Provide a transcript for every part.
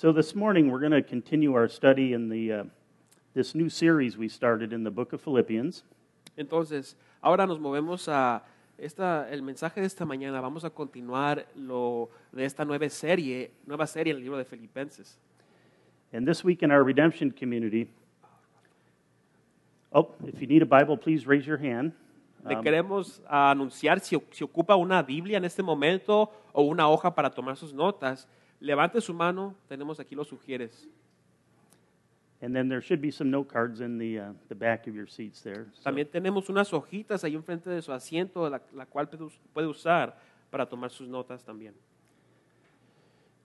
So this morning we're going to continue our study in the uh, this new series we started in the book of Philippians. Entonces, ahora nos movemos a esta, el mensaje de esta mañana. Vamos a continuar lo de esta nueva serie, nueva serie en el libro de Filipenses. And this week in our redemption community, oh, if you need a Bible, please raise your hand. Le Um, queremos anunciar si, si ocupa una Biblia en este momento o una hoja para tomar sus notas. Levante su mano, tenemos aquí los sugieres. and then there should be some note cards in the uh, the back of your seats there. So- También tenemos unas hojitas ahí enfrente de su asiento, la, la cual puede us- puede usar para tomar sus notas también.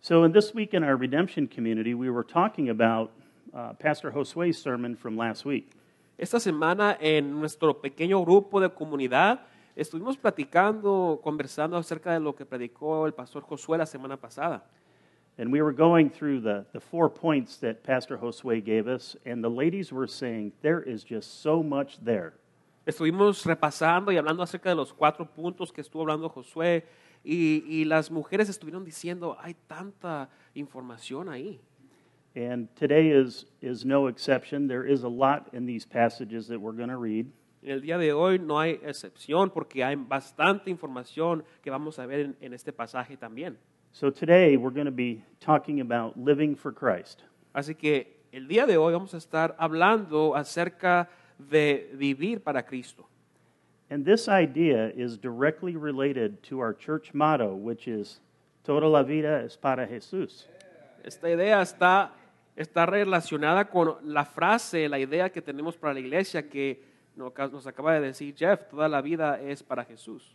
So, in this week in our redemption community, we were talking about uh, Pastor Josue's sermon from last week. Esta semana en nuestro pequeño grupo de comunidad estuvimos platicando, conversando acerca de lo que predicó el pastor Josué la semana pasada. And we were going through the, the four points that Pastor Josue gave us, and the ladies were saying, There is just so much there. Estuvimos repasando y hablando acerca de los cuatro puntos que estuvo hablando Josué y, y las mujeres estuvieron diciendo, hay tanta información ahí. And today is, is no exception. There is a lot in these passages that we're going to read. En el día de hoy no hay excepción porque hay bastante información que vamos a ver en, en este pasaje también. So, today we're going to be talking about living for Christ. Así que el día de hoy vamos a estar hablando acerca de vivir para Cristo. And this idea is directly related to our church motto, which is Toda la vida es para Jesús. Esta idea está, está relacionada con la frase, la idea que tenemos para la iglesia que nos acaba de decir Jeff, toda la vida es para Jesús.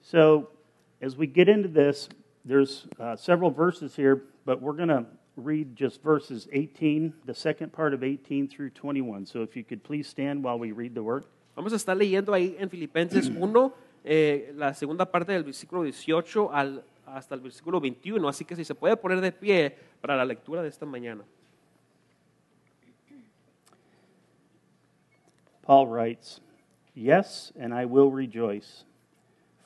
So, as we get into this, there's uh, several verses here, but we're going to read just verses 18, the second part of 18 through 21. So, if you could please stand while we read the word. Vamos a estar leyendo ahí en Filipenses 1, eh, la segunda parte del versículo 18 al, hasta el versículo 21. Así que si se puede poner de pie para la lectura de esta mañana. Paul writes, Yes, and I will rejoice,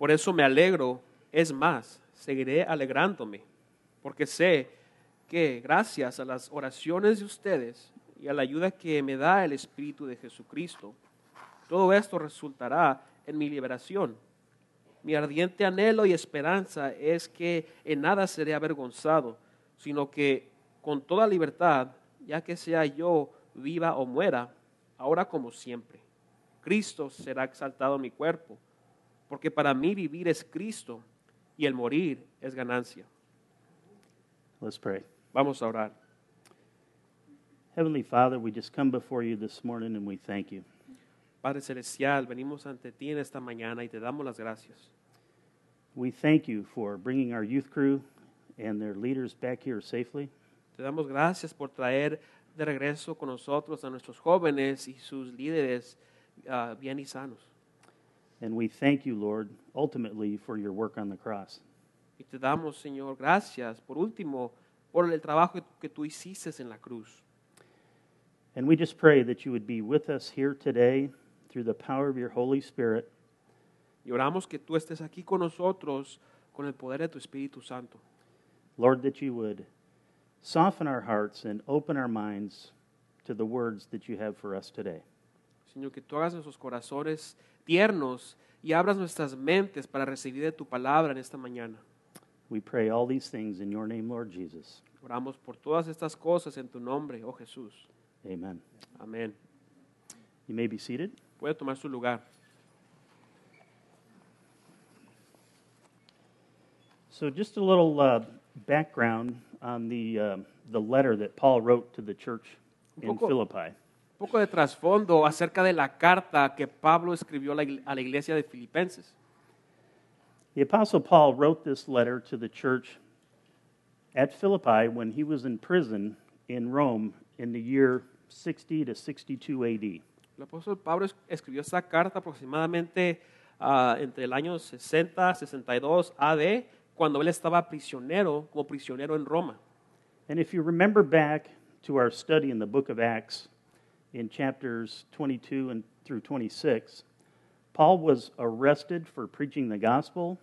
Por eso me alegro, es más, seguiré alegrándome, porque sé que gracias a las oraciones de ustedes y a la ayuda que me da el Espíritu de Jesucristo, todo esto resultará en mi liberación. Mi ardiente anhelo y esperanza es que en nada seré avergonzado, sino que con toda libertad, ya que sea yo viva o muera, ahora como siempre. Cristo será exaltado en mi cuerpo, porque para mí vivir es Cristo y el morir es ganancia. Let's pray. Vamos a orar. Heavenly Father, we just come before you this morning and we thank you. Padre Celestial, venimos ante ti en esta mañana y te damos las gracias. We thank you for bringing our youth crew and their leaders back here safely. Te damos gracias por traer de regreso con nosotros a nuestros jóvenes y sus líderes ah, bien y sanos. And we thank you, Lord, ultimately for your work on the cross. Y te damos, Señor, gracias por último por el trabajo que tú hiciste en la cruz. And we just pray that you would be with us here today through the power of your Holy Spirit. Y oramos que tú estés aquí con nosotros con el poder de tu Espíritu Santo. Lord, that you would soften our hearts and open our minds to the words that you have for us today. Señor, que tú hagas nuestros corazones tiernos y abras nuestras mentes para recibir de tu palabra en esta mañana. We pray all these things in your name, Lord Jesus. Oramos por todas estas cosas en tu nombre, oh Jesús. Amen. Amén. You may be seated. Puede tomar su lugar. So, just a little uh, background on the, uh, the letter that Paul wrote to the church in Philippi. Poco de trasfondo acerca de la carta que Pablo escribió a la igle- a la iglesia de Filipenses. The Apostle Paul wrote this letter to the church at Philippi when he was in prison in Rome in the year 60 to 62 AD. El apóstol Pablo es- escribió esta carta aproximadamente ah, entre el año 60 62 AD, cuando él estaba prisionero, como prisionero en Roma. And if you remember back to our study in the book of Acts in chapters 22 and through 26, Paul was arrested for preaching the gospel,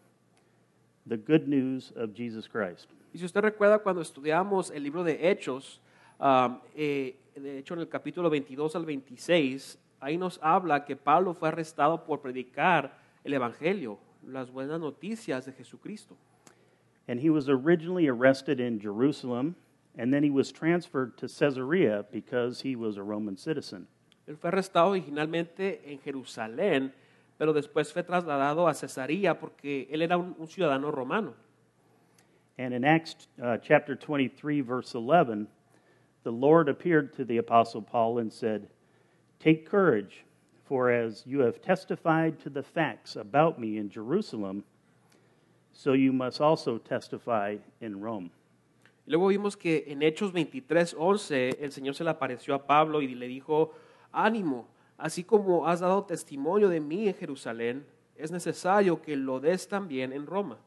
the good news of Jesus Christ. Y si usted recuerda cuando estudiamos el libro de Hechos, ah, eh, de hecho en el capítulo 22 al 26, ahí nos habla que Pablo fue arrestado por predicar el Evangelio, las buenas noticias de Jesucristo. And he was originally arrested in Jerusalem, and then he was transferred to Caesarea because he was a Roman citizen. Él fue arrestado originalmente en Jerusalén, pero después fue trasladado a Cesarea porque él era un, un ciudadano romano. And in Acts uh, chapter 23, verse 11, the Lord appeared to the Apostle Paul and said, Take courage, for as you have testified to the facts about me in Jerusalem, so you must also testify in Rome. Y luego vimos que en Hechos 23, 11, el Señor se le apareció a Pablo y le dijo, ánimo, así como has dado testimonio de mí en Jerusalén, es necesario que lo des también en Roma.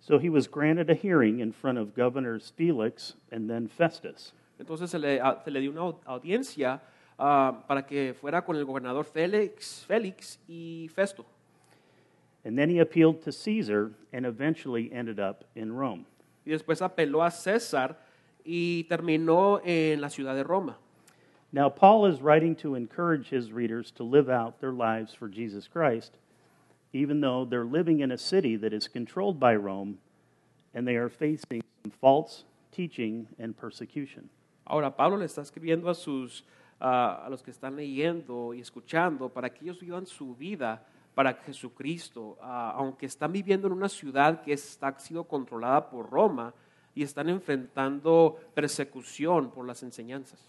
So he was granted a hearing in front of governors Felix and then Festus. Entonces se le, a- se le dio una au- audiencia ah, para que fuera con el gobernador Félix, Félix y Festo. And then he appealed to Caesar and eventually ended up in Rome. Y después apeló a César y terminó en la ciudad de Roma. Now, Paul is writing to encourage his readers to live out their lives for Jesus Christ, even though they're living in a city that is controlled by Rome and they are facing some false teaching and persecution. Ahora, Pablo le está escribiendo a, sus, ah, a los que están leyendo y escuchando para que ellos vivan su vida para Jesucristo, ah, aunque están viviendo en una ciudad que está, ha sido controlada por Roma y están enfrentando persecución por las enseñanzas.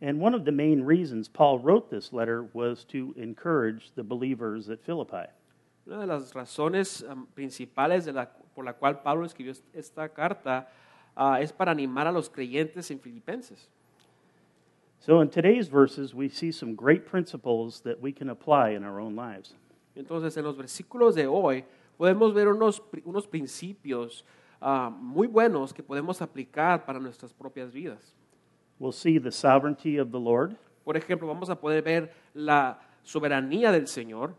And one of the main reasons Paul wrote this letter was to encourage the believers at Philippi. Una de las razones am, principales de la- por la cual Pablo escribió est- esta carta ah, es para animar a los creyentes en Filipenses. So, in today's verses, we see some great principles that we can apply in our own lives. Entonces, en los versículos de hoy podemos ver unos, unos principios ah, muy buenos que podemos aplicar para nuestras propias vidas. We'll see the sovereignty of the Lord, Por ejemplo, vamos a poder ver la soberanía del Señor,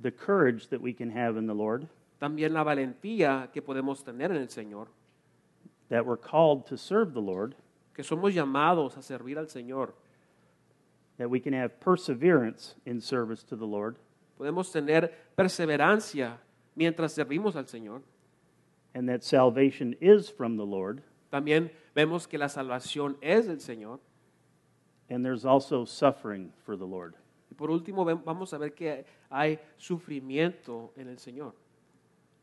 the courage that we can have in the Lord, también la valentía que podemos tener en el Señor, that we're called to serve the Lord, que somos llamados a servir al Señor. that we can have perseverance in service to the Lord, Podemos tener perseverancia mientras servimos al Señor. and that salvation is from the Lord, También vemos que la salvación es del Señor. and there's also suffering for the Lord. Y por último, vamos a ver que hay sufrimiento en el Señor.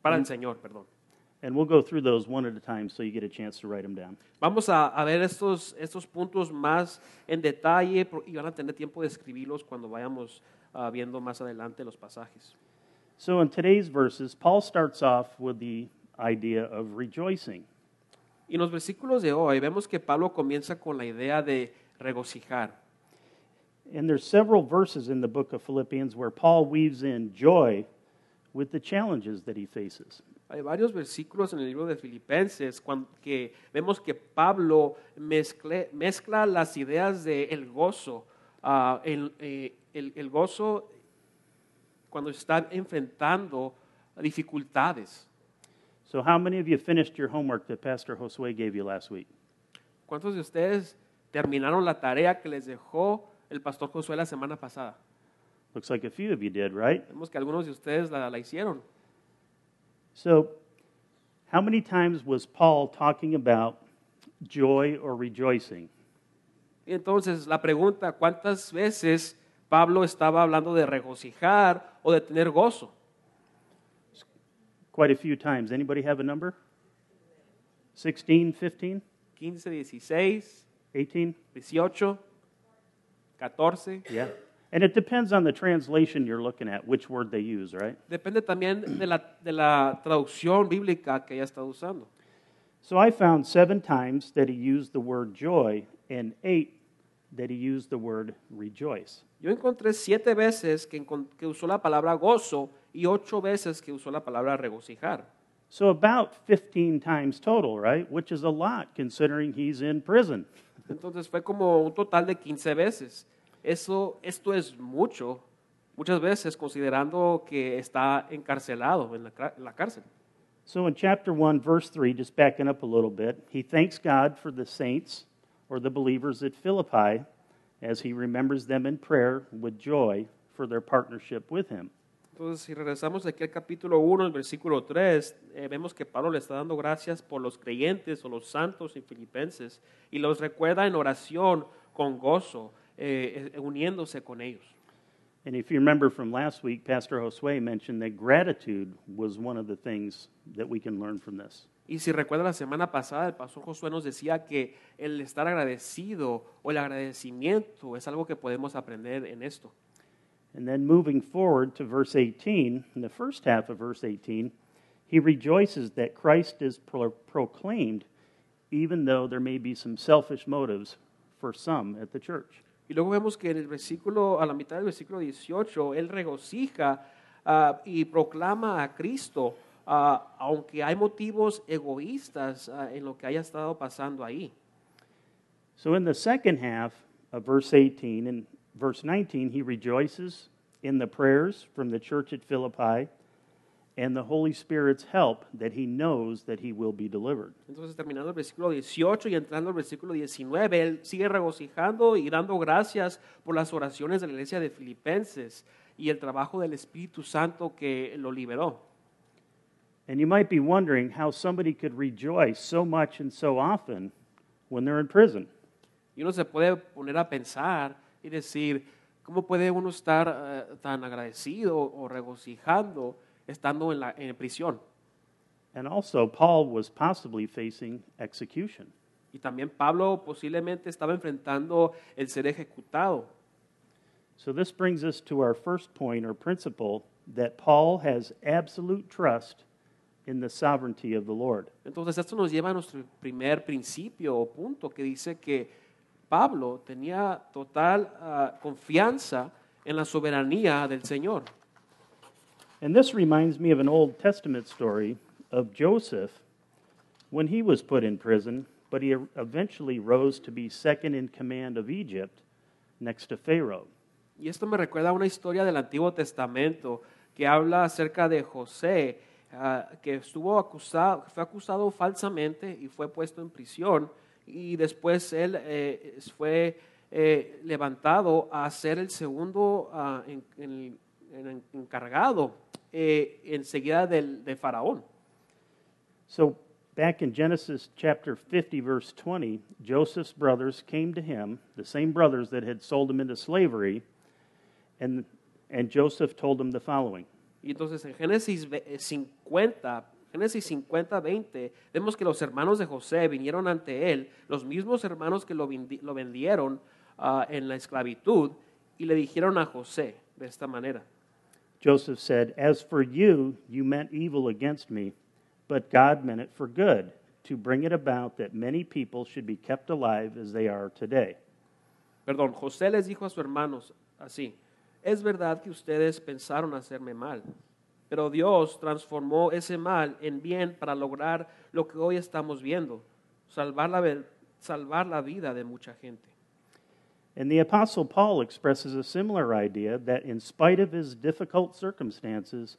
Para el Señor, perdón. And we'll go through those one at a time so you get a chance to write them down. Vamos a, a ver estos, estos puntos más en detalle y van a tener tiempo de escribirlos cuando vayamos ah, viendo más adelante los pasajes. So, in today's verses, Paul starts off with the idea of rejoicing. Y en los versículos de hoy vemos que Pablo comienza con la idea de regocijar. And there's several verses in the book of Philippians where Paul weaves in joy with the challenges that he faces. Hay varios versículos en el libro de Filipenses cuan- que vemos que Pablo mezcle- mezcla las ideas del el gozo, ah, el, eh, el- el gozo cuando está enfrentando dificultades. So, how many of you finished your homework that Pastor Josue gave you last week? ¿Cuántos de ustedes terminaron la tarea que les dejó el pastor Josué la semana pasada? Looks like a few of you did, right? Vemos que algunos de ustedes la, la hicieron. So, how many times was Paul talking about joy or rejoicing? Y entonces la pregunta, ¿cuántas veces Pablo estaba hablando de regocijar o de tener gozo? Quite a few times. Anybody have a number? 16, 15, 15, 16, 18? 18, 14. Yeah. And it depends on the translation you're looking at, which word they use, right? Depende también de la, de la traducción bíblica que ella está usando. So I found seven times that he used the word joy and eight that he used the word rejoice. Yo encontré siete veces que, que usó la palabra gozo y ocho veces que usó la palabra regocijar. So about 15 times total, right? Which is a lot considering he's in prison. Entonces fue como un total de 15 veces. Eso, esto es mucho, muchas veces considerando que está encarcelado en la, en la cárcel. So in chapter 1, verse 3, just backing up a little bit, he thanks God for the saints or the believers at Philippi as he remembers them in prayer with joy for their partnership with him. Entonces, si regresamos aquí al capítulo 1, el versículo 3, eh, vemos que Pablo le está dando gracias por los creyentes o los santos y filipenses y los recuerda en oración con gozo, eh, eh, uniéndose con ellos. And if you remember from last week, Pastor Josue mentioned that gratitude was one of the things that we can learn from this. Y si recuerda la semana pasada, el pastor Josué nos decía que el estar agradecido o el agradecimiento es algo que podemos aprender en esto. And then moving forward to verse 18, in the first half of verse 18, he rejoices that Christ is pro- proclaimed, even though there may be some selfish motives for some at the church. Y luego vemos que en el versículo, a la mitad del versículo 18, él regocija ah, y proclama a Cristo, ah, aunque hay motivos egoístas ah, en lo que haya estado pasando ahí. So in the second half of verse 18 and verse 19, he rejoices in the prayers from the church at Philippi and the Holy Spirit's help that he knows that he will be delivered. Entonces, terminando el versículo 18 y entrando al versículo 19, él sigue regocijando y dando gracias por las oraciones de la iglesia de Filipenses y el trabajo del Espíritu Santo que lo liberó. And you might be wondering how somebody could rejoice so much and so often when they're in prison. Y uno se puede poner a pensar y decir, ¿cómo puede uno estar eh, tan agradecido o regocijando estando en, la, en prisión? And also, Paul was possibly facing execution. Y también Pablo posiblemente estaba enfrentando el ser ejecutado. So, this brings us to our first point or principle that Paul has absolute trust in the sovereignty of the Lord. Entonces esto nos lleva a nuestro primer principio o punto que dice que Pablo tenía total ah, confianza en la soberanía del Señor. And this reminds me of an Old Testament story of Joseph when he was put in prison, but he eventually rose to be second in command of Egypt next to Pharaoh. Y esto me recuerda a una historia del Antiguo Testamento que habla acerca de José, ah, que estuvo acusado, fue acusado falsamente y fue puesto en prisión, y después él eh, fue eh, levantado a ser el segundo ah, en- en- eh, del, de Faraón. So, back in Genesis chapter 50, verse 20, Joseph's brothers came to him, the same brothers that had sold him into slavery, and, and Joseph told them the following Y entonces en Génesis ve- eh, 50, Génesis 50, 20, vemos que los hermanos de José vinieron ante él, los mismos hermanos que lo vendieron ah, en la esclavitud, y le dijeron a José de esta manera. Joseph said, As for you, you meant evil against me, but God meant it for good, to bring it about that many people should be kept alive as they are today. Perdón, José les dijo a sus hermanos así, es verdad que ustedes pensaron hacerme mal, pero Dios transformó ese mal en bien para lograr lo que hoy estamos viendo, salvar la, ve- salvar la vida de mucha gente. And the Apostle Paul expresses a similar idea that in spite of his difficult circumstances,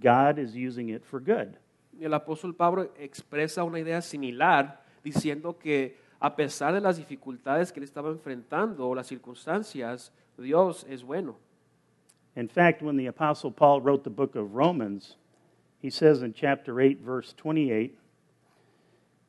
God is using it for good. Y el apóstol Pablo expresa una idea similar diciendo que a pesar de las dificultades que él estaba enfrentando o las circunstancias, Dios es bueno. In fact, when the Apostle Paul wrote the book of Romans, he says in chapter 8, verse 28,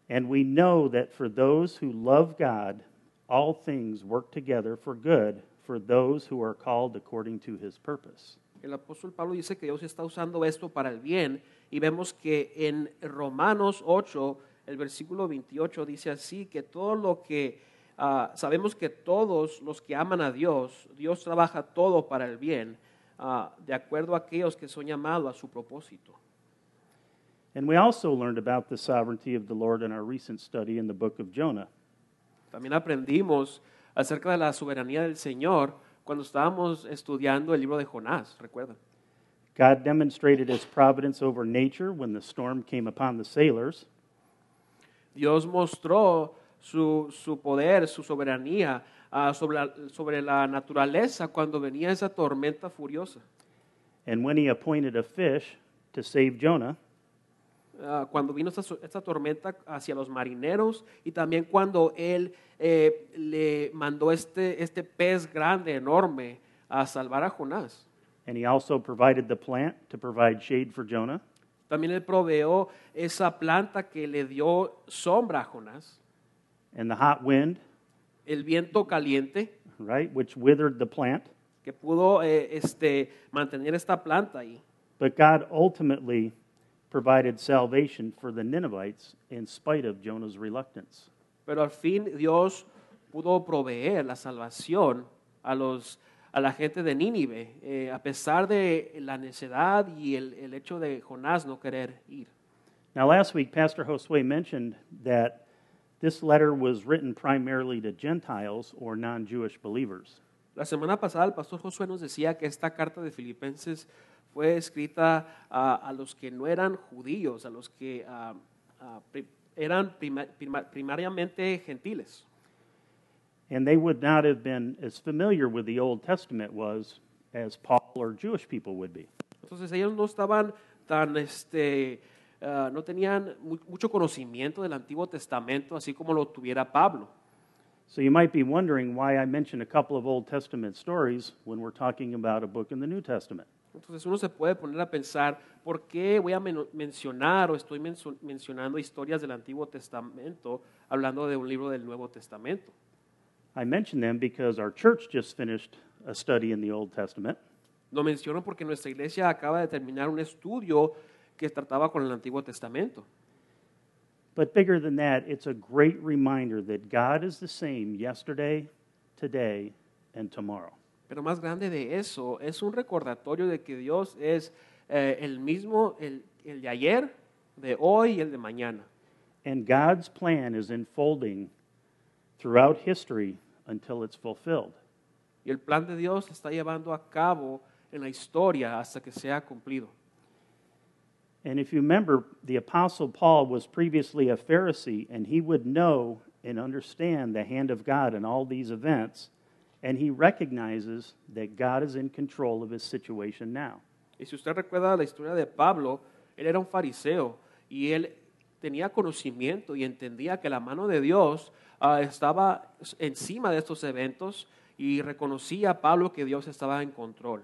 And we know that for those who love God, all things work together for good for those who are called according to his purpose. El apóstol Pablo dice que Dios está usando esto para el bien y vemos que en Romanos 8, el versículo 28 dice así, que todo lo que ah, sabemos que todos los que aman a Dios, Dios trabaja todo para el bien, ah, de acuerdo a aquellos que son llamados a su propósito. And we also learned about the sovereignty of the Lord in our recent study in the book of Jonah. También aprendimos acerca de la soberanía del Señor cuando estábamos estudiando el libro de Jonás, recuerdan. God demonstrated his providence over nature when the storm came upon the sailors. Dios mostró su, su poder, su soberanía ah, sobre, la, sobre la naturaleza cuando venía esa tormenta furiosa. And when he appointed a fish to save Jonah, Ah, cuando vino esta, esta tormenta hacia los marineros y también cuando él eh, le mandó este, este pez grande, enorme, a salvar a Jonás. and he also provided the plant to provide shade for Jonah. También él proveó esa planta que le dio sombra a Jonás, and the hot wind, el viento caliente right, which withered the plant. que pudo eh, este, mantener esta planta ahí. But God ultimately provided salvation for the Ninevites in spite of Jonah's reluctance. Pero al fin Dios pudo proveer la salvación a, los, a la gente de Nínive, eh, a pesar de la necedad y el, el hecho de Jonás no querer ir. Now, last week, Pastor Josue mentioned that this letter was written primarily to Gentiles or non Jewish believers. La semana pasada el pastor Josué nos decía que esta carta de Filipenses fue escrita a, a los que no eran judíos, a los que pri- eran prima- prima- primariamente gentiles. And they would not have been as familiar with the Old Testament was as Paul or Jewish people would be. Entonces ellos no estaban tan, este, ah, no tenían mu- mucho conocimiento del Antiguo Testamento, así como lo tuviera Pablo. So you might be wondering why I mention a couple of Old Testament stories when we're talking about a book in the New Testament. Entonces uno se puede poner a pensar, ¿por qué voy a men- mencionar o estoy menso- mencionando historias del Antiguo Testamento hablando de un libro del Nuevo Testamento? I mention them because our church just finished a study in the Old Testament. Lo menciono porque nuestra iglesia acaba de terminar un estudio que trataba con el Antiguo Testamento. But bigger than that, it's a great reminder that God is the same yesterday, today, and tomorrow. Pero más grande de eso, es un recordatorio de que Dios es eh, el mismo, el, el de ayer, de hoy y el de mañana. And God's plan is unfolding throughout history until it's fulfilled. Y el plan de Dios está llevando a cabo en la historia hasta que sea cumplido. And if you remember, the Apostle Paul was previously a Pharisee, and he would know and understand the hand of God in all these events, and he recognizes that God is in control of his situation now. Y si usted recuerda la historia de Pablo, él era un fariseo y él tenía conocimiento y entendía que la mano de Dios ah, estaba encima de estos eventos y reconocía a Pablo que Dios estaba en control.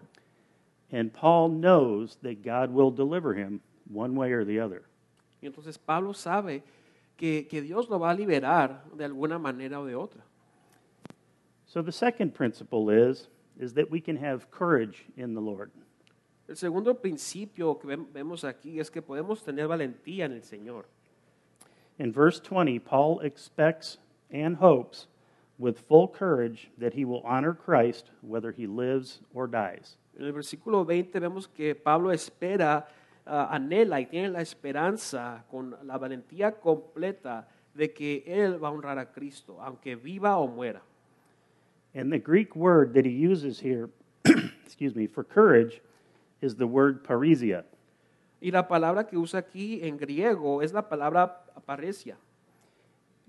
And Paul knows that God will deliver him one way or the other. Y entonces Pablo sabe que, que Dios lo va a liberar de alguna manera o de otra. So the second principle is, is that we can have courage in the Lord. El segundo principio que vemos aquí es que podemos tener valentía en el Señor. In verse 20, Paul expects and hopes with full courage that he will honor Christ whether he lives or dies. En el versículo 20 vemos que Pablo espera, anhela y tiene la esperanza con la valentía completa de que él va a honrar a Cristo, aunque viva o muera. And the Greek word that he uses here, excuse me, for courage is the word parisia. Y la palabra que usa aquí en griego es la palabra paresia.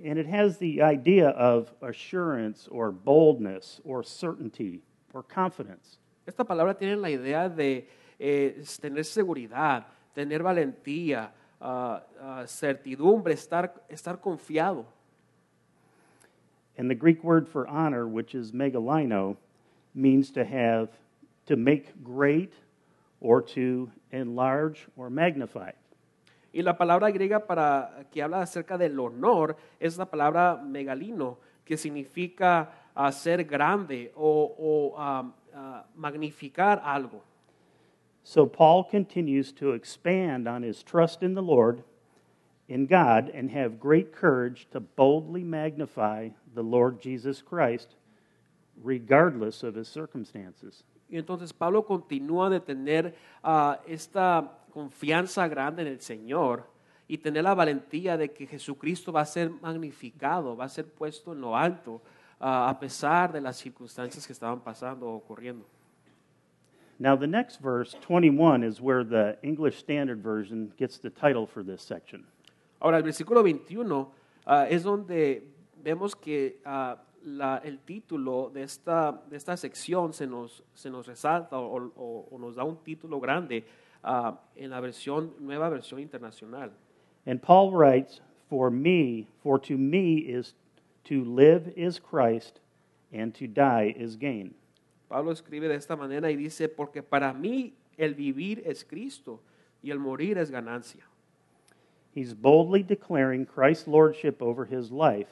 And it has the idea of assurance or boldness or certainty or confidence. Esta palabra tiene la idea de eh, tener seguridad, tener valentía, ah, ah, certidumbre, estar, estar confiado. And the Greek word for honor, which is megalino, means to have, to make great or to enlarge or magnify. Y la palabra griega para que habla acerca del honor es la palabra megalino, que significa hacer grande o, o, ah, ah, magnificar algo. So Paul continues to expand on his trust in the Lord, in God, and have great courage to boldly magnify the Lord Jesus Christ, regardless of his circumstances. Y entonces Pablo continúa de tener ah, esta confianza grande en el Señor y tener la valentía de que Jesucristo va a ser magnificado, va a ser puesto en lo alto, ah, a pesar de las circunstancias que estaban pasando o ocurriendo. Now, the next verse, 21, is where the English Standard Version gets the title for this section. Ahora, el versículo 21 ah, es donde vemos que ah, la- el título de esta, de esta sección se nos, se nos resalta o, o- o nos da un título grande ah, en la versión, nueva versión internacional. And Paul writes, For me, for to me is to live is Christ, and to die is gain. Pablo escribe de esta manera y dice, porque para mí el vivir es Cristo y el morir es ganancia. He's boldly declaring Christ's lordship over his life,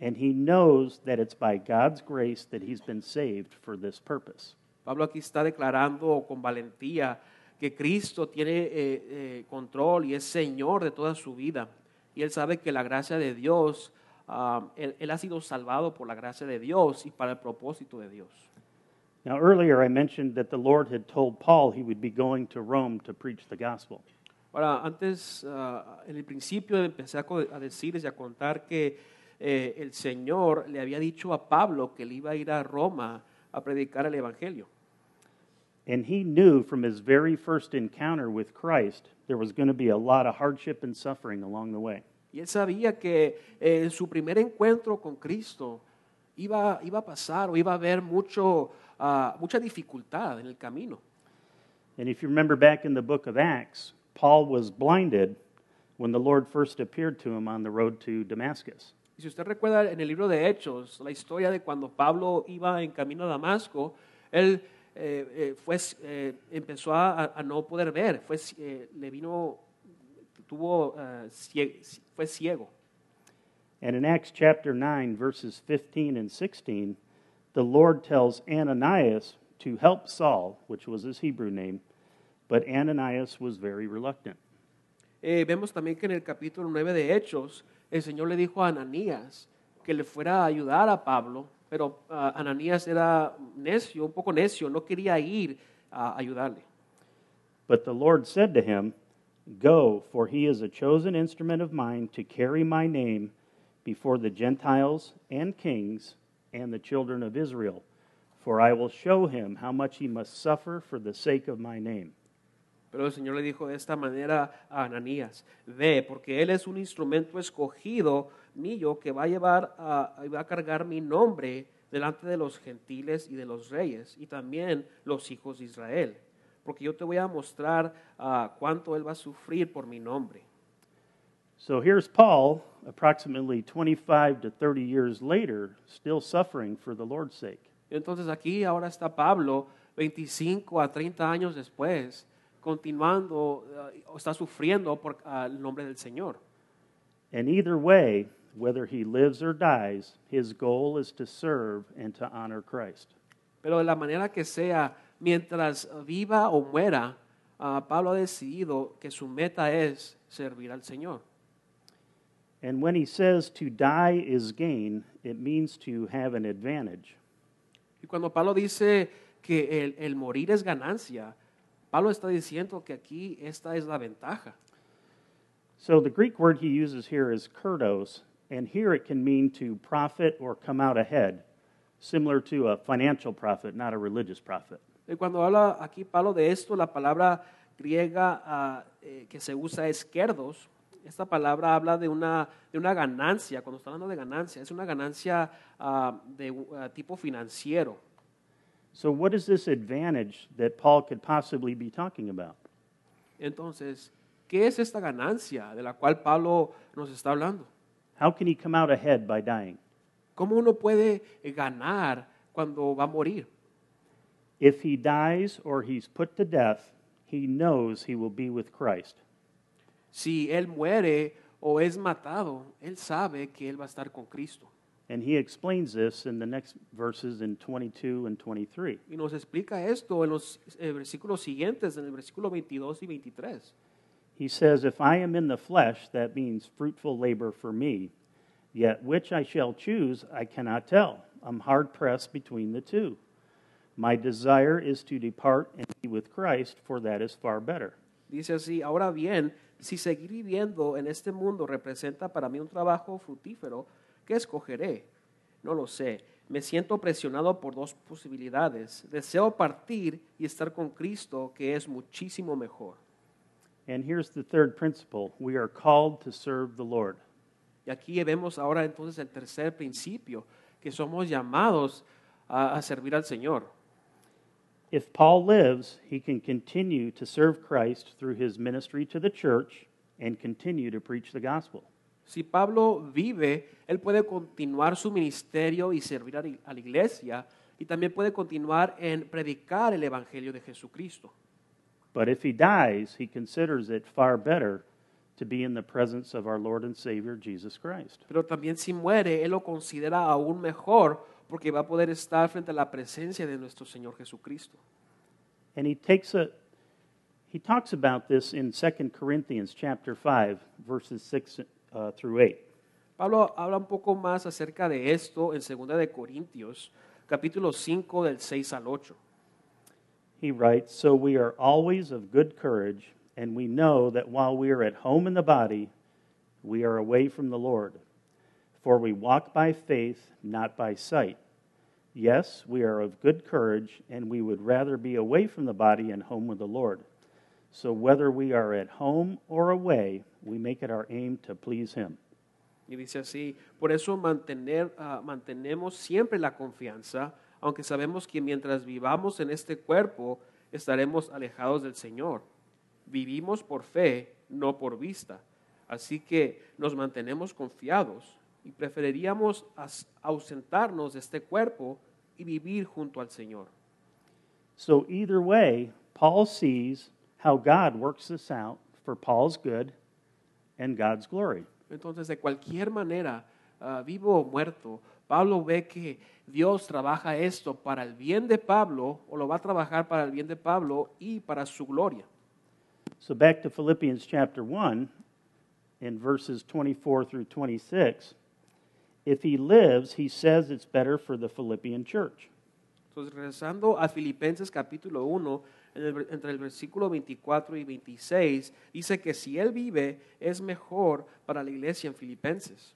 and he knows that it's by God's grace that he's been saved for this purpose. Pablo aquí está declarando con valentía que Cristo tiene eh, eh, control y es Señor de toda su vida. Y él sabe que la gracia de Dios, ah, él, él ha sido salvado por la gracia de Dios y para el propósito de Dios. Now, earlier I mentioned that the Lord had told Paul he would be going to Rome to preach the gospel. Ahora, antes, ah, en el principio empecé a, a decirles y a contar que eh, el Señor le había dicho a Pablo que él iba a ir a Roma a predicar el Evangelio. And he knew from his very first encounter with Christ there was going to be a lot of hardship and suffering along the way. Y él sabía que eh, en su primer encuentro con Cristo iba, iba a pasar o iba a haber mucho, mucha dificultad en el camino. And if you remember back in the book of Acts, Paul was blinded when the Lord first appeared to him on the road to Damascus. Y si usted recuerda en el libro de Hechos, la historia de cuando Pablo iba en camino a Damasco, él eh, eh, fue, eh, empezó a, a no poder ver, fue, le vino, tuvo, cie- fue ciego. And in Acts chapter 9, verses 15 and 16, the Lord tells Ananias to help Saul, which was his Hebrew name, but Ananias was very reluctant. Eh, vemos también que en el capítulo 9 de Hechos, el Señor le dijo a Ananías que le fuera a ayudar a Pablo, pero ah, Ananías era necio, un poco necio, no quería ir a ayudarle. But the Lord said to him, Go, for he is a chosen instrument of mine to carry my name before the Gentiles and kings and the children of Israel. For I will show him how much he must suffer for the sake of my name. Pero el Señor le dijo de esta manera a Ananías, ve, porque él es un instrumento escogido mío que va a llevar, a, va a cargar mi nombre delante de los gentiles y de los reyes y también los hijos de Israel. Porque yo te voy a mostrar ah, cuánto él va a sufrir por mi nombre. So here's Paul, approximately 25 to 30 years later, still suffering for the Lord's sake. Entonces aquí ahora está Pablo, 25 a 30 años después, continuando, eh, está sufriendo por ah, el nombre del Señor. And either way, whether he lives or dies, his goal is to serve and to honor Christ. Pero de la manera que sea, mientras viva o muera, ah, Pablo ha decidido que su meta es servir al Señor. And when he says to die is gain, it means to have an advantage. Y cuando Pablo dice que el, el morir es ganancia, Pablo está diciendo que aquí esta es la ventaja. So the Greek word he uses here is kerdos, and here it can mean to profit or come out ahead, similar to a financial profit, not a religious profit. Y cuando habla aquí Pablo de esto, la palabra griega ah, eh, que se usa es kerdos. Esta palabra habla de una, de una ganancia, cuando está hablando de ganancia, es una ganancia ah, de ah, tipo financiero. So, what is this advantage that Paul could possibly be talking about? Entonces, ¿qué es esta ganancia de la cual Pablo nos está hablando? How can he come out ahead by dying? ¿Cómo uno puede eh, ganar cuando va a morir? If he dies or he's put to death, he knows he will be with Christ. Si él muere o es matado, él sabe que él va a estar con Cristo. And he explains this in the next verses in 22 and 23. Y nos explica esto en los eh, versículos siguientes, en el versículo 22 y 23. He says, If I am in the flesh, that means fruitful labor for me. Yet which I shall choose, I cannot tell. I'm hard pressed between the two. My desire is to depart and be with Christ, for that is far better. Dice así, ahora bien, Si seguir viviendo en este mundo representa para mí un trabajo fructífero, ¿qué escogeré? No lo sé. Me siento presionado por dos posibilidades. Deseo partir y estar con Cristo, que es muchísimo mejor. And here's the third principle we are called to serve the Lord. Y aquí vemos ahora entonces el tercer principio, que somos llamados a, a servir al Señor. If Paul lives, he can continue to serve Christ through his ministry to the church and continue to preach the gospel. Si Pablo vive, él puede continuar su ministerio y servir a la- iglesia y también puede continuar en predicar el Evangelio de Jesucristo. But if he dies, he considers it far better to be in the presence of our Lord and Savior Jesus Christ. Pero también si muere, él lo considera aún mejor porque va a poder estar frente a la presencia de nuestro Señor Jesucristo. And he takes a he talks about this in 2 Corinthians chapter 5 verses 6 uh, through 8. Pablo habla un poco más acerca de esto en 2 de Corintios, capítulo 5 del 6 al 8. He writes, "So we are always of good courage, and we know that while we are at home in the body, we are away from the Lord. For we walk by faith, not by sight. Yes, we are of good courage, and we would rather be away from the body and home with the Lord. So whether we are at home or away, we make it our aim to please him." Y dice así, por eso mantener, ah, mantenemos siempre la confianza, aunque sabemos que mientras vivamos en este cuerpo, estaremos alejados del Señor. Vivimos por fe, no por vista. Así que nos mantenemos confiados y preferiríamos ausentarnos de este cuerpo y vivir junto al Señor. So, either way, Paul sees how God works this out for Paul's good and God's glory. Entonces, de cualquier manera, ah, vivo o muerto, Pablo ve que Dios trabaja esto para el bien de Pablo, o lo va a trabajar para el bien de Pablo y para su gloria. So, back to Philippians chapter 1, in verses 24 through 26, if he lives, he says it's better for the Philippian church. Entonces, regresando a Filipenses capítulo 1, en el entre el versículo 24 y 26, dice que si él vive, es mejor para la iglesia en Filipenses.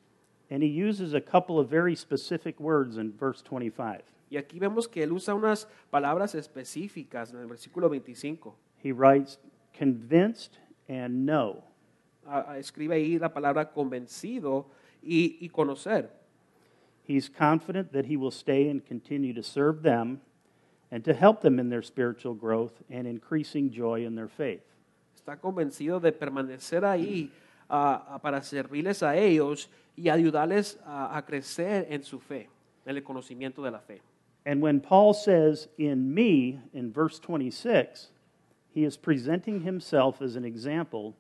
And he uses a couple of very specific words in verse 25. Y aquí vemos que él usa unas palabras específicas en el versículo 25. He writes, convinced and know. Ah, ah, escribe ahí la palabra convencido y, y conocer. He's confident that he will stay and continue to serve them and to help them in their spiritual growth and increasing joy in their faith. Está convencido de permanecer ahí ah, ah, para servirles a ellos y ayudarles a, a crecer en su fe, en el conocimiento de la fe. And when Paul says, in me, in verse 26, he is presenting himself as an example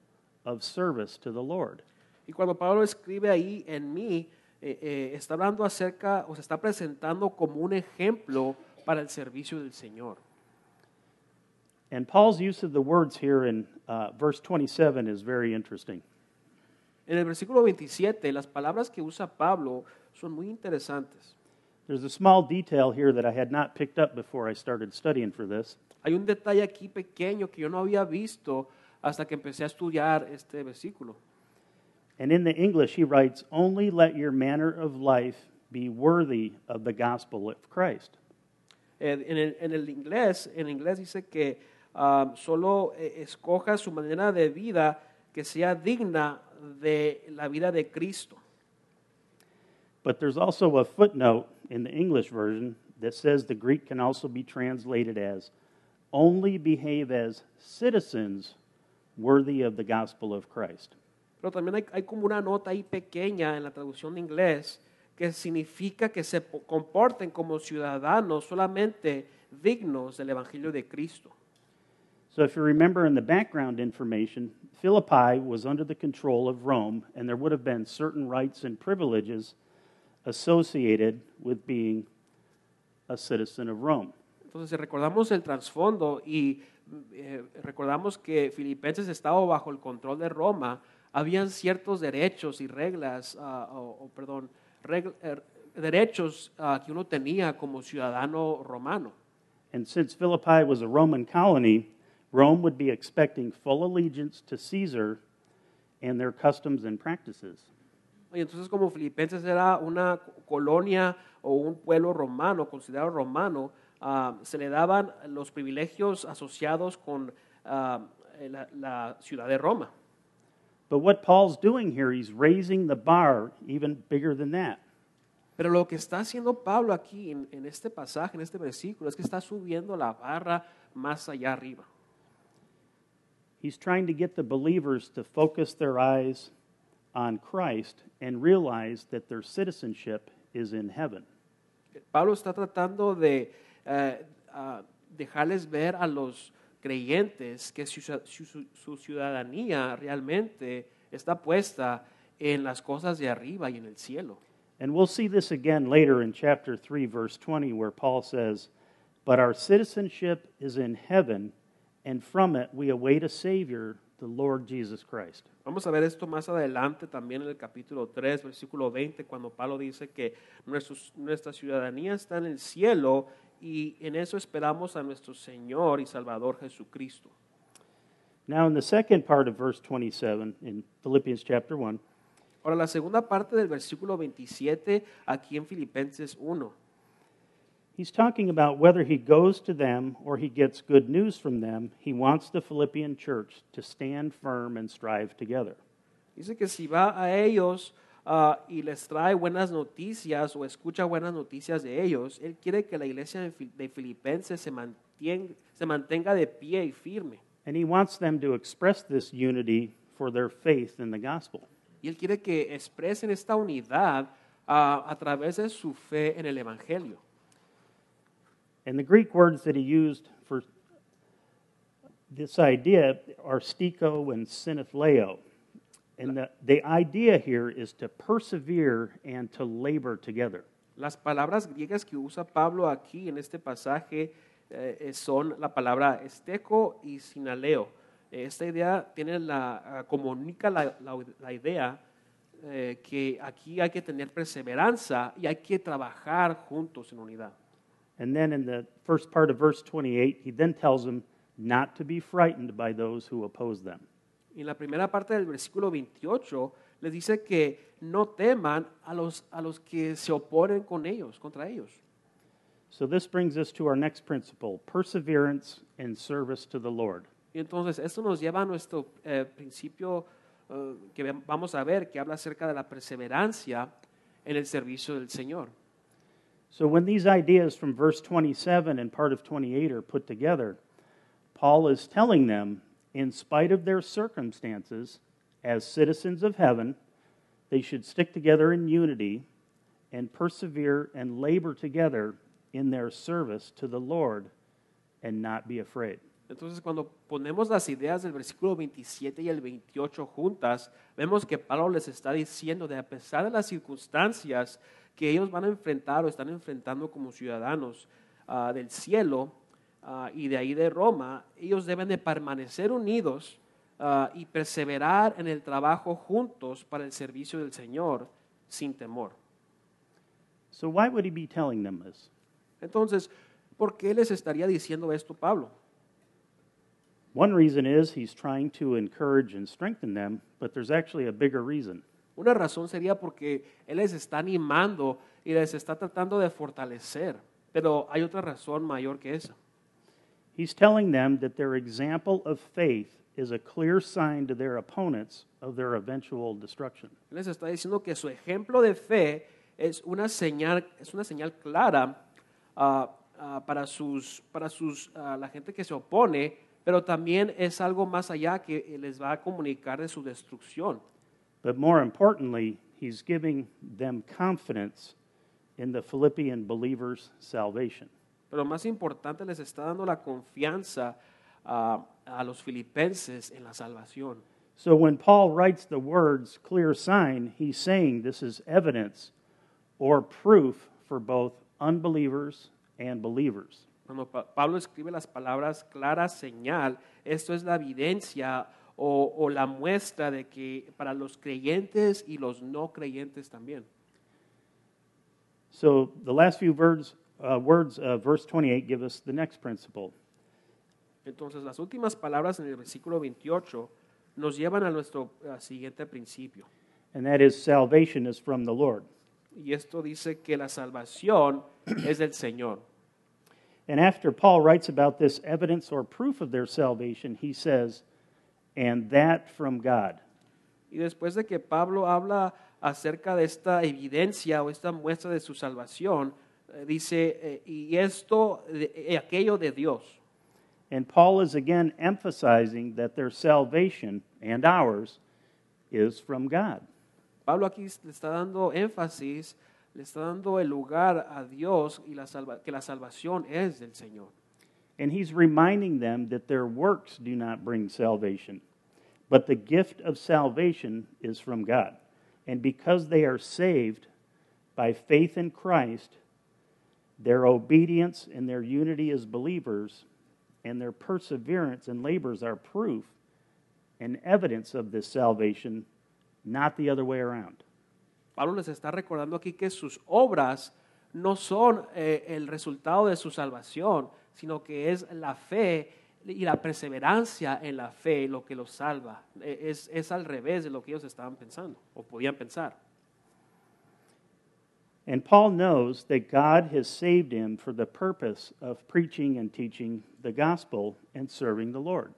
of service to the Lord. Y cuando Pablo escribe ahí en mí, eh, eh, está hablando acerca o se está presentando como un ejemplo para el servicio del Señor. And Paul's use of the words here in uh, verse 27 is very interesting. En el versículo 27, las palabras que usa Pablo son muy interesantes. There's a small detail here that I had not picked up before I started studying for this. Hay un detalle aquí pequeño que yo no había visto hasta que empecé a estudiar este versículo. And in the English, he writes, Only let your manner of life be worthy of the gospel of Christ. En el, en el inglés, en inglés dice que ah, solo eh, escoja su manera de vida que sea digna de la vida de Cristo. But there's also a footnote in the English version that says the Greek can also be translated as only behave as citizens worthy of the gospel of Christ. Pero también hay, hay como una nota ahí pequeña en la traducción de inglés que significa que se po- comporten como ciudadanos solamente dignos del Evangelio de Cristo. So, if you remember in the background information, Philippi was under the control of Rome, and there would have been certain rights and privileges associated with being a citizen of Rome. Entonces, si recordamos el trasfondo y eh, recordamos que Filipenses estaba bajo el control de Roma, habían ciertos derechos y reglas, ah, o, o, perdón, reg- er, derechos ah, que uno tenía como ciudadano romano. And since Philippi was a Roman colony, Rome would be expecting full allegiance to Caesar and their customs and practices. Y entonces como Filipenses era una colonia o un pueblo romano, considerado romano, ah, se le daban los privilegios asociados con la, la ciudad de Roma. But what Paul's doing here, he's raising the bar even bigger than that. Pero lo que está haciendo Pablo aquí en, en este pasaje, en este versículo, es que está subiendo la barra más allá arriba. He's trying to get the believers to focus their eyes on Christ and realize that their citizenship is in heaven. Pablo está tratando de eh, ah, dejarles ver a los creyentes que su, su- su ciudadanía realmente está puesta en las cosas de arriba y en el cielo. And we'll see this again later in chapter 3, verse 20, where Paul says, But our citizenship is in heaven, and from it we await a Savior, the Lord Jesus Christ. Vamos a ver esto más adelante también en el capítulo 3, versículo 20, cuando Pablo dice que nuestros- nuestra ciudadanía está en el cielo y en eso esperamos a nuestro Señor y Salvador Jesucristo. Now, in the second part of verse 27 in Philippians chapter 1, Ahora, la segunda parte del versículo 27, aquí en Filipenses 1, he's talking about whether he goes to them or he gets good news from them. He wants the Philippian church to stand firm and strive together. dice que si va a ellos ah, y les trae buenas noticias o escucha buenas noticias de ellos, él quiere que la iglesia de Fil- de Filipenses se mantenga, se mantenga de pie y firme. And he wants them to express this unity for their faith in the gospel. Y él quiere que expresen esta unidad ah, a través de su fe en el Evangelio. And the Greek words that he used for this idea are stiko and synethleo. And the, the idea here is to persevere and to labor together. Las palabras griegas que usa Pablo aquí en este pasaje eh, son la palabra esteco y sinaleo. Esta idea tiene la, ah, comunica la, la- la idea eh, que aquí hay que tener perseverancia y hay que trabajar juntos en unidad. And then in the first part of verse 28, he then tells them not to be frightened by those who oppose them. Y en la primera parte del versículo 28 les dice que no teman a los, a los que se oponen con ellos, contra ellos. So this brings us to our next principle perseverance in service to the Lord. Y entonces esto nos lleva a nuestro eh, principio eh, que vamos a ver, que habla acerca de la perseverancia en el servicio del Señor. So when these ideas from verse 27 and part of 28 are put together, Paul is telling them, in spite of their circumstances, as citizens of heaven, they should stick together in unity and persevere and labor together in their service to the Lord and not be afraid. Entonces cuando ponemos las ideas del versículo 27 y el 28 juntas, vemos que Pablo les está diciendo de a pesar de las circunstancias que ellos van a enfrentar o están enfrentando como ciudadanos ah, del cielo ah, y de ahí de Roma, ellos deben de permanecer unidos ah, y perseverar en el trabajo juntos para el servicio del Señor sin temor. So why would he be telling them this? Entonces, ¿por qué les estaría diciendo esto Pablo? One reason is he's trying to encourage and strengthen them, but there's actually a bigger reason. Una razón sería porque Él les está animando y les está tratando de fortalecer. Pero hay otra razón mayor que esa. He's telling them that their example of faith is a clear sign to their opponents of their eventual destruction. Él les está diciendo que su ejemplo de fe es una señal, es una señal clara ah, ah, para, sus, para sus, ah, la gente que se opone, pero también es algo más allá que les va a comunicar de su destrucción. But more importantly, he's giving them confidence in the Philippian believers' salvation. Pero más importante, les está dando la confianza ah, a los filipenses en la salvación. So when Paul writes the words clear sign, he's saying this is evidence or proof for both unbelievers and believers. Cuando Pa- Pablo escribe las palabras clara señal, esto es la evidencia o, o la muestra de que para los creyentes y los no creyentes también. So the last few words, uh, words of verse 28 give us the next principle. Entonces, las últimas palabras en el versículo 28 nos llevan a nuestro uh, siguiente principio. and that is salvation is from the Lord. Y esto dice que la salvación es del Señor. And after Paul writes about this evidence or proof of their salvation, he says, and that from God. Y después de que Pablo habla acerca de esta evidencia o esta muestra de su salvación, dice, eh, y esto, de- eh, aquello de Dios. And Paul is again emphasizing that their salvation and ours is from God. Pablo aquí le está dando énfasis, le está dando el lugar a Dios y la salva- que la salvación es del Señor. And he's reminding them that their works do not bring salvation, but the gift of salvation is from God. And because they are saved by faith in Christ, their obedience and their unity as believers and their perseverance and labors are proof and evidence of this salvation, not the other way around. Pablo les está recordando aquí que sus obras no son eh, el resultado de su salvación, sino que es la fe y la perseverancia en la fe lo que los salva. Es, es al revés de lo que ellos estaban pensando o podían pensar. And Paul knows that God has saved him for the purpose of preaching and teaching the gospel and serving the Lord.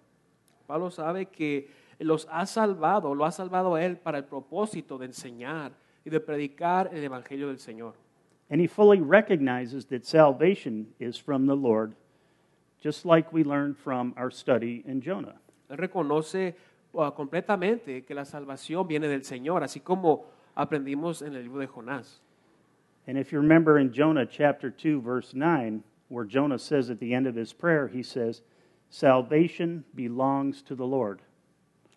Pablo sabe que los ha salvado, lo ha salvado a él para el propósito de enseñar y de predicar el evangelio del Señor. And he fully recognizes that salvation is from the Lord, just like we learned from our study in Jonah. Él reconoce uh, completamente que la salvación viene del Señor, así como aprendimos en el libro de Jonás. And if you remember in Jonah chapter 2, verse 9, where Jonah says at the end of his prayer, he says, Salvation belongs to the Lord.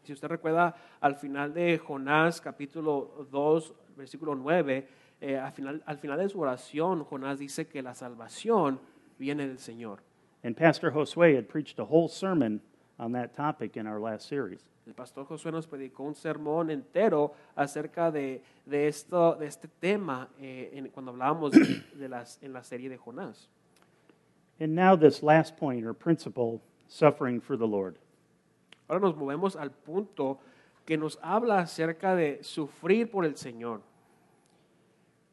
Si usted recuerda, al final de Jonás, capítulo 2, versículo 9, eh, al, final, al final de su oración, Jonás dice que la salvación viene del Señor. And Pastor Josue had preached a whole sermon on that topic in our last series. El pastor Josué nos predicó un sermón entero acerca de, de, esto, de este tema eh, en- cuando hablábamos de, de las, en la serie de Jonás. And now, this last point or principle suffering for the Lord. Ahora nos movemos al punto que nos habla acerca de sufrir por el Señor.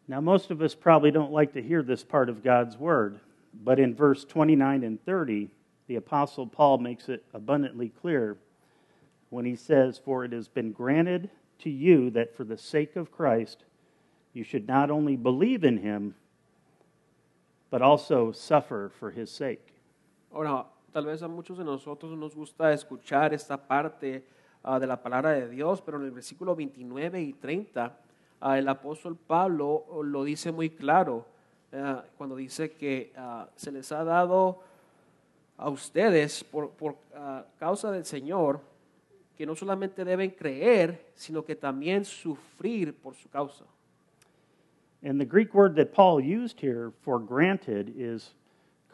Now, most of us probably don't like to hear this part of God's word, but in verse 29 and 30, the Apostle Paul makes it abundantly clear when he says, For it has been granted to you that for the sake of Christ, you should not only believe in him, but also suffer for his sake. Ahora, tal vez a muchos de nosotros nos gusta escuchar esta parte ah, de la palabra de Dios, pero en el versículo 29 y 30, ah, el apóstol Pablo lo dice muy claro ah, cuando dice que se les ha dado a ustedes por, por causa del Señor que no solamente deben creer, sino que también sufrir por su causa. And the Greek word that Paul used here for granted is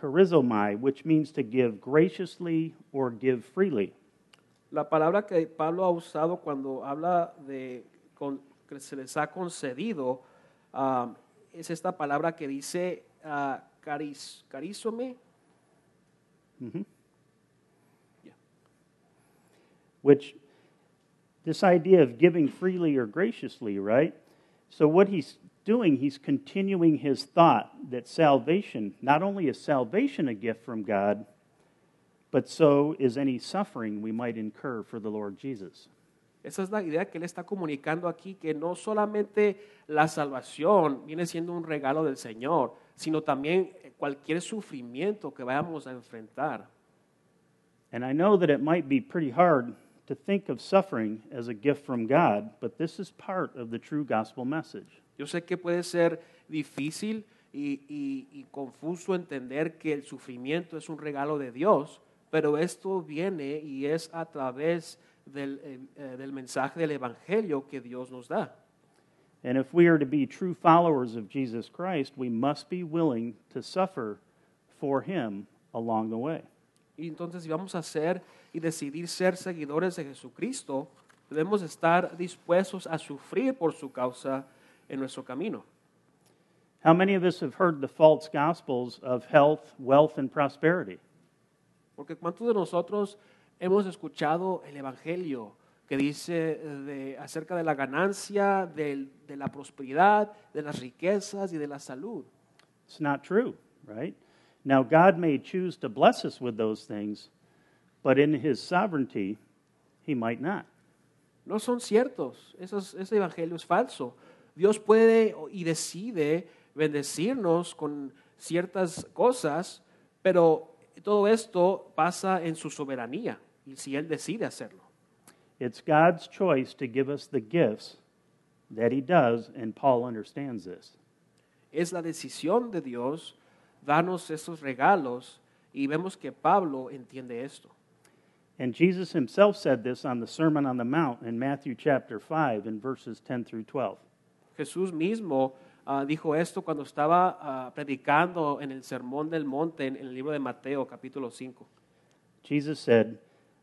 charizomai, which means to give graciously or give freely. La palabra que Pablo ha usado cuando habla de con- que se les ha concedido ah, es esta palabra que dice ah, caris, carizome. Which this idea of giving freely or graciously, right? So, what he's doing, he's continuing his thought that salvation, not only is salvation a gift from God, but so is any suffering we might incur for the Lord Jesus. Esa es la idea que él está comunicando aquí, que no solamente la salvación viene siendo un regalo del Señor, sino también cualquier sufrimiento que vayamos a enfrentar. And I know that it might be pretty hard to think of suffering as a gift from God, but this is part of the true gospel message. Yo sé que puede ser difícil y, y- y confuso entender que el sufrimiento es un regalo de Dios, pero esto viene y es a través del, eh, eh, del mensaje del Evangelio que Dios nos da. And if we are to be true followers of Jesus Christ, we must be willing to suffer for him along the way. Y entonces si vamos a ser y decidir ser seguidores de Jesucristo, debemos estar dispuestos a sufrir por su causa en nuestro camino. How many of us have heard the false gospels of health, wealth, and prosperity? Porque ¿cuántos de nosotros hemos escuchado el Evangelio que dice eh, de, acerca de la ganancia, de la prosperidad, de las riquezas y de la salud. It's not true, right? Now, God may choose to bless us with those things, but in His sovereignty, He might not. No son ciertos. Esos- ese evangelio es falso. Dios puede y decide bendecirnos con ciertas cosas, pero todo esto pasa en su soberanía y si Él decide hacerlo. It's God's choice to give us the gifts that He does, and Paul understands this. Es la decisión de Dios darnos esos regalos y vemos que Pablo entiende esto. And Jesus Himself said this on the Sermon on the Mount in Matthew chapter 5, in verses 10 through 12. Jesús mismo ah, dijo esto cuando estaba ah, predicando en el Sermón del Monte en, en el libro de Mateo capítulo 5. Jesus said,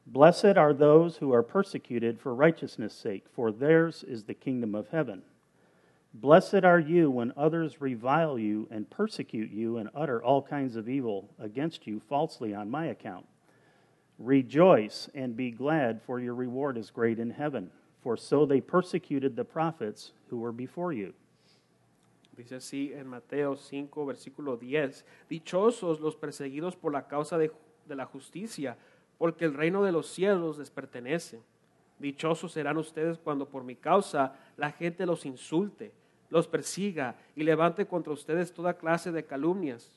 Blessed are those who are persecuted for righteousness' sake, for theirs is the kingdom of heaven. Blessed are you when others revile you and persecute you and utter all kinds of evil against you falsely on my account. Rejoice and be glad, for your reward is great in heaven. For so they persecuted the prophets who were before you. Dice así en Mateo 5, versículo 10. Dichosos los perseguidos por la causa de, de la justicia, porque el reino de los cielos les pertenece. Dichosos serán ustedes cuando por mi causa la gente los insulte, los persiga y levante contra ustedes toda clase de calumnias.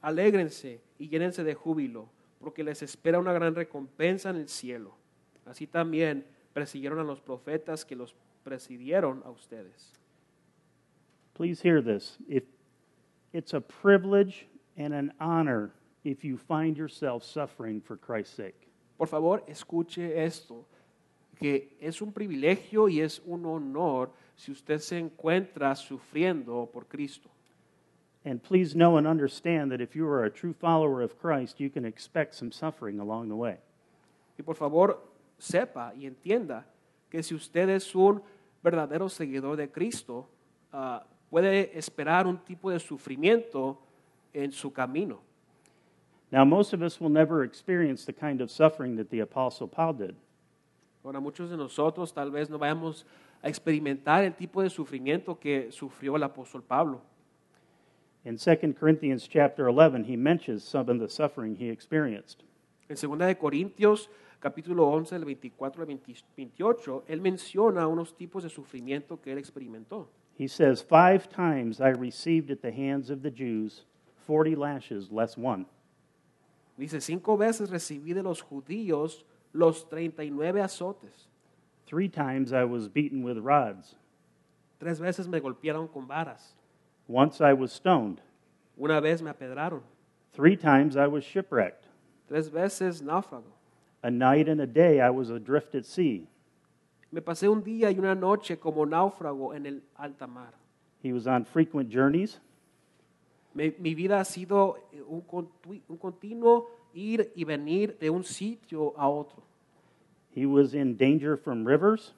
Alégrense y llénense de júbilo, porque les espera una gran recompensa en el cielo. Así también persiguieron a los profetas que los presidieron a ustedes. Please hear this. If it's a privilege and an honor if you find yourself suffering for Christ's sake. Por favor, escuche esto, que es un privilegio y es un honor si usted se encuentra sufriendo por Cristo. And please know and understand that if you are a true follower of Christ, you can expect some suffering along the way. Y por favor, sepa y entienda que si usted es un verdadero seguidor de Cristo, ah, puede esperar un tipo de sufrimiento en su camino. Now, most of us will never experience the kind of suffering that the Apostle Paul did. Ahora, muchos de nosotros tal vez no vayamos a experimentar el tipo de sufrimiento que sufrió el apóstol Pablo. In 2 Corinthians chapter 11, he mentions some of the suffering he experienced. En 2 de Corintios, capítulo 11, del 24 al 20 28, él menciona unos tipos de sufrimiento que él experimentó. He says, Five times I received at the hands of the Jews 40 lashes less one. Dice, cinco veces recibí de los judíos los 39 azotes. Three times I was beaten with rods. Tres veces me golpearon con varas. Once I was stoned. Una vez me apedraron. Three times I was shipwrecked. Tres veces náufrago. A night and a day I was adrift at sea. Me pasé un día y una noche como náufrago en el alta mar. He was on frequent journeys. Me- mi vida ha sido eh, un, un continuo ir y venir de un sitio a otro. He was in danger from rivers,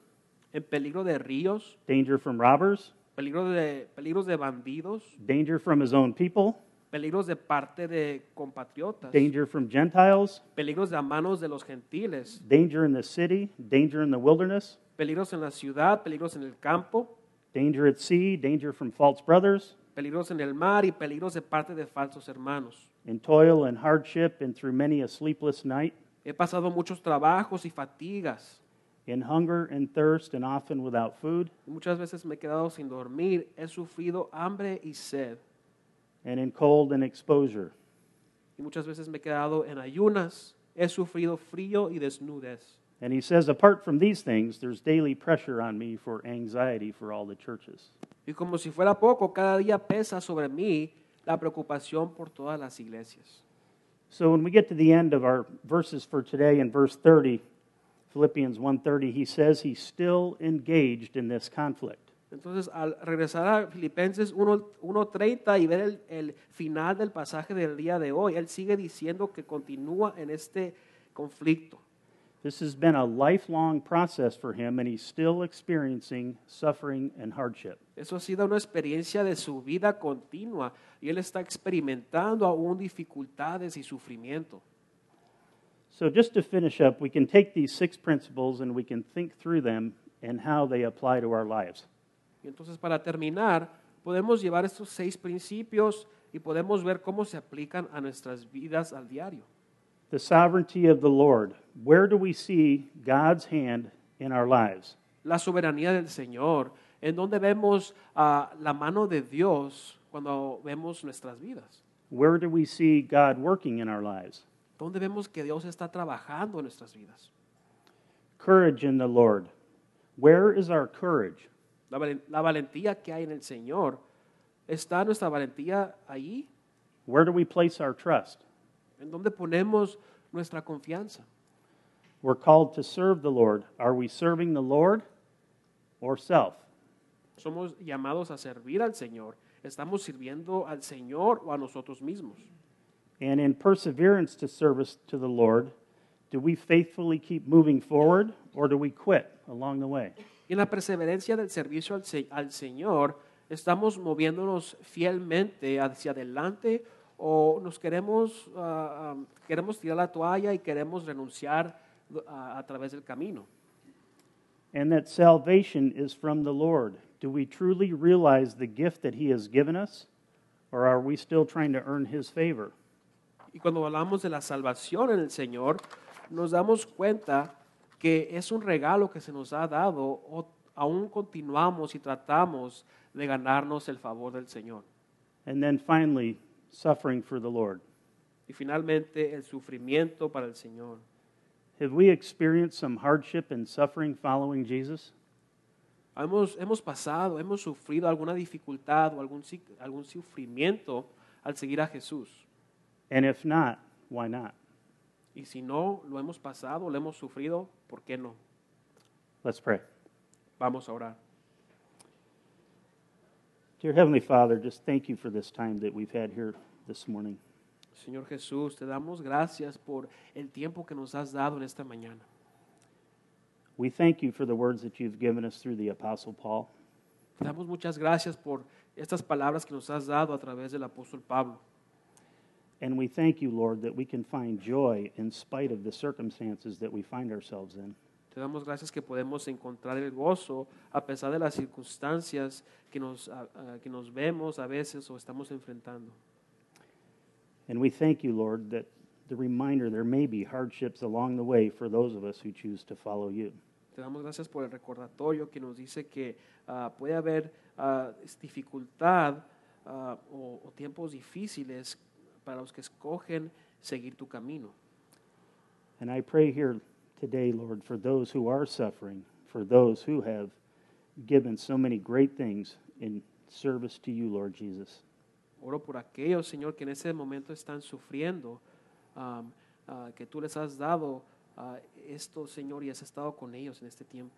En peligro de ríos, danger from robbers, peligro de, peligros de bandidos, danger from his own people, peligros de parte de compatriotas, danger from Gentiles, peligros de a manos de los gentiles, danger in the city, danger in the wilderness, peligros en la ciudad, peligros en el campo, danger at sea, danger from false brothers, peligros en el mar y peligros de parte de falsos hermanos. in toil and hardship, and through many a sleepless night, He pasado muchos trabajos y fatigas. in hunger and thirst, and often without food, Muchas veces me he quedado sin dormir, he sufrido hambre y sed. and in cold and exposure. Y muchas veces me he quedado en ayunas, he sufrido frío y desnudez. And he says, apart from these things, there's daily pressure on me for anxiety for all the churches. Y como si fuera poco, cada día pesa sobre mí la preocupación por todas las iglesias. So when we get to the end of our verses for today in verse 30, Philippians 1:30, he says he's still engaged in this conflict. Entonces, al regresar a Filipenses 1 1.30 y ver el, el final del pasaje del día de hoy, él sigue diciendo que continúa en este conflicto. This has been a lifelong process for him and he's still experiencing suffering and hardship. Eso ha sido una experiencia de su vida continua y él está experimentando aún dificultades y sufrimiento. So, just to finish up, we can take these six principles and we can think through them and how they apply to our lives. Y entonces para terminar, podemos llevar estos seis principios y podemos ver cómo se aplican a nuestras vidas al diario. The sovereignty of the Lord. Where do we see God's hand in our lives? La soberanía del Señor, en donde vemos ah, la mano de Dios cuando vemos nuestras vidas. Where do we see God working in our lives? Donde vemos que Dios está trabajando en nuestras vidas. Courage in the Lord. Where is our courage? La, valen- la valentía que hay en el Señor, ¿está nuestra valentía ahí? Where do we place our trust? ¿En donde ponemos nuestra confianza? We're called to serve the Lord. Are we serving the Lord or self? Somos llamados a servir al Señor. ¿Estamos sirviendo al Señor o a nosotros mismos? And in perseverance to service to the Lord, do we faithfully keep moving forward or do we quit along the way? En la perseverancia del servicio al, al Señor, ¿estamos moviéndonos fielmente hacia adelante o nos queremos, ah, ah, queremos tirar la toalla y queremos renunciar ah, a través del camino? And that salvation is from the Lord. Do we truly realize the gift that He has given us or are we still trying to earn His favor? Y cuando hablamos de la salvación en el Señor, nos damos cuenta que es un regalo que se nos ha dado o aún continuamos y tratamos de ganarnos el favor del Señor. And then finally, suffering for the Lord. Y finalmente el sufrimiento para el Señor. Have we experienced some hardship and suffering following Jesus? Hemos, hemos pasado, hemos sufrido alguna dificultad o algún, algún sufrimiento al seguir a Jesús. And if not, why not? Y si no lo hemos pasado, lo hemos sufrido, ¿por qué no? Let's pray. Vamos a orar. Dear Heavenly Father, just thank you for this time that we've had here this morning. Señor Jesús, te damos gracias por el tiempo que nos has dado en esta mañana. We thank you for the words that you've given us through the Apostle Paul. Te damos muchas gracias por estas palabras que nos has dado a través del apóstol Pablo. And we thank you, Lord, that we can find joy in spite of the circumstances that we find ourselves in. Te damos gracias que podemos encontrar el gozo a pesar de las circunstancias que nos, que nos vemos a veces o estamos enfrentando. And we thank you, Lord, that the reminder there may be hardships along the way for those of us who choose to follow you. Te damos gracias por el recordatorio que nos dice que ah, puede haber ah, dificultad ah, o, o tiempos difíciles para los que escogen seguir tu camino. And I pray here today, Lord, for those who are suffering, for those who have given so many great things in service to you, Lord Jesus. Oro por aquellos, Señor, que en ese momento están sufriendo, am, ah, que tú les has dado ah, esto, Señor, y has estado con ellos en este tiempo.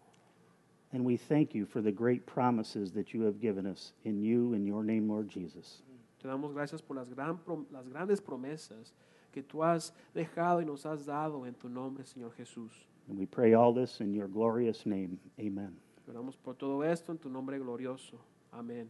And we thank you for the great promises that you have given us in you, in your name, Lord Jesus. Te damos gracias por las, gran las grandes promesas que tú has dejado y nos has dado en tu nombre, Señor Jesús. And we pray all this in your glorious name. Amen. Oramos por todo esto en tu nombre glorioso. Amén.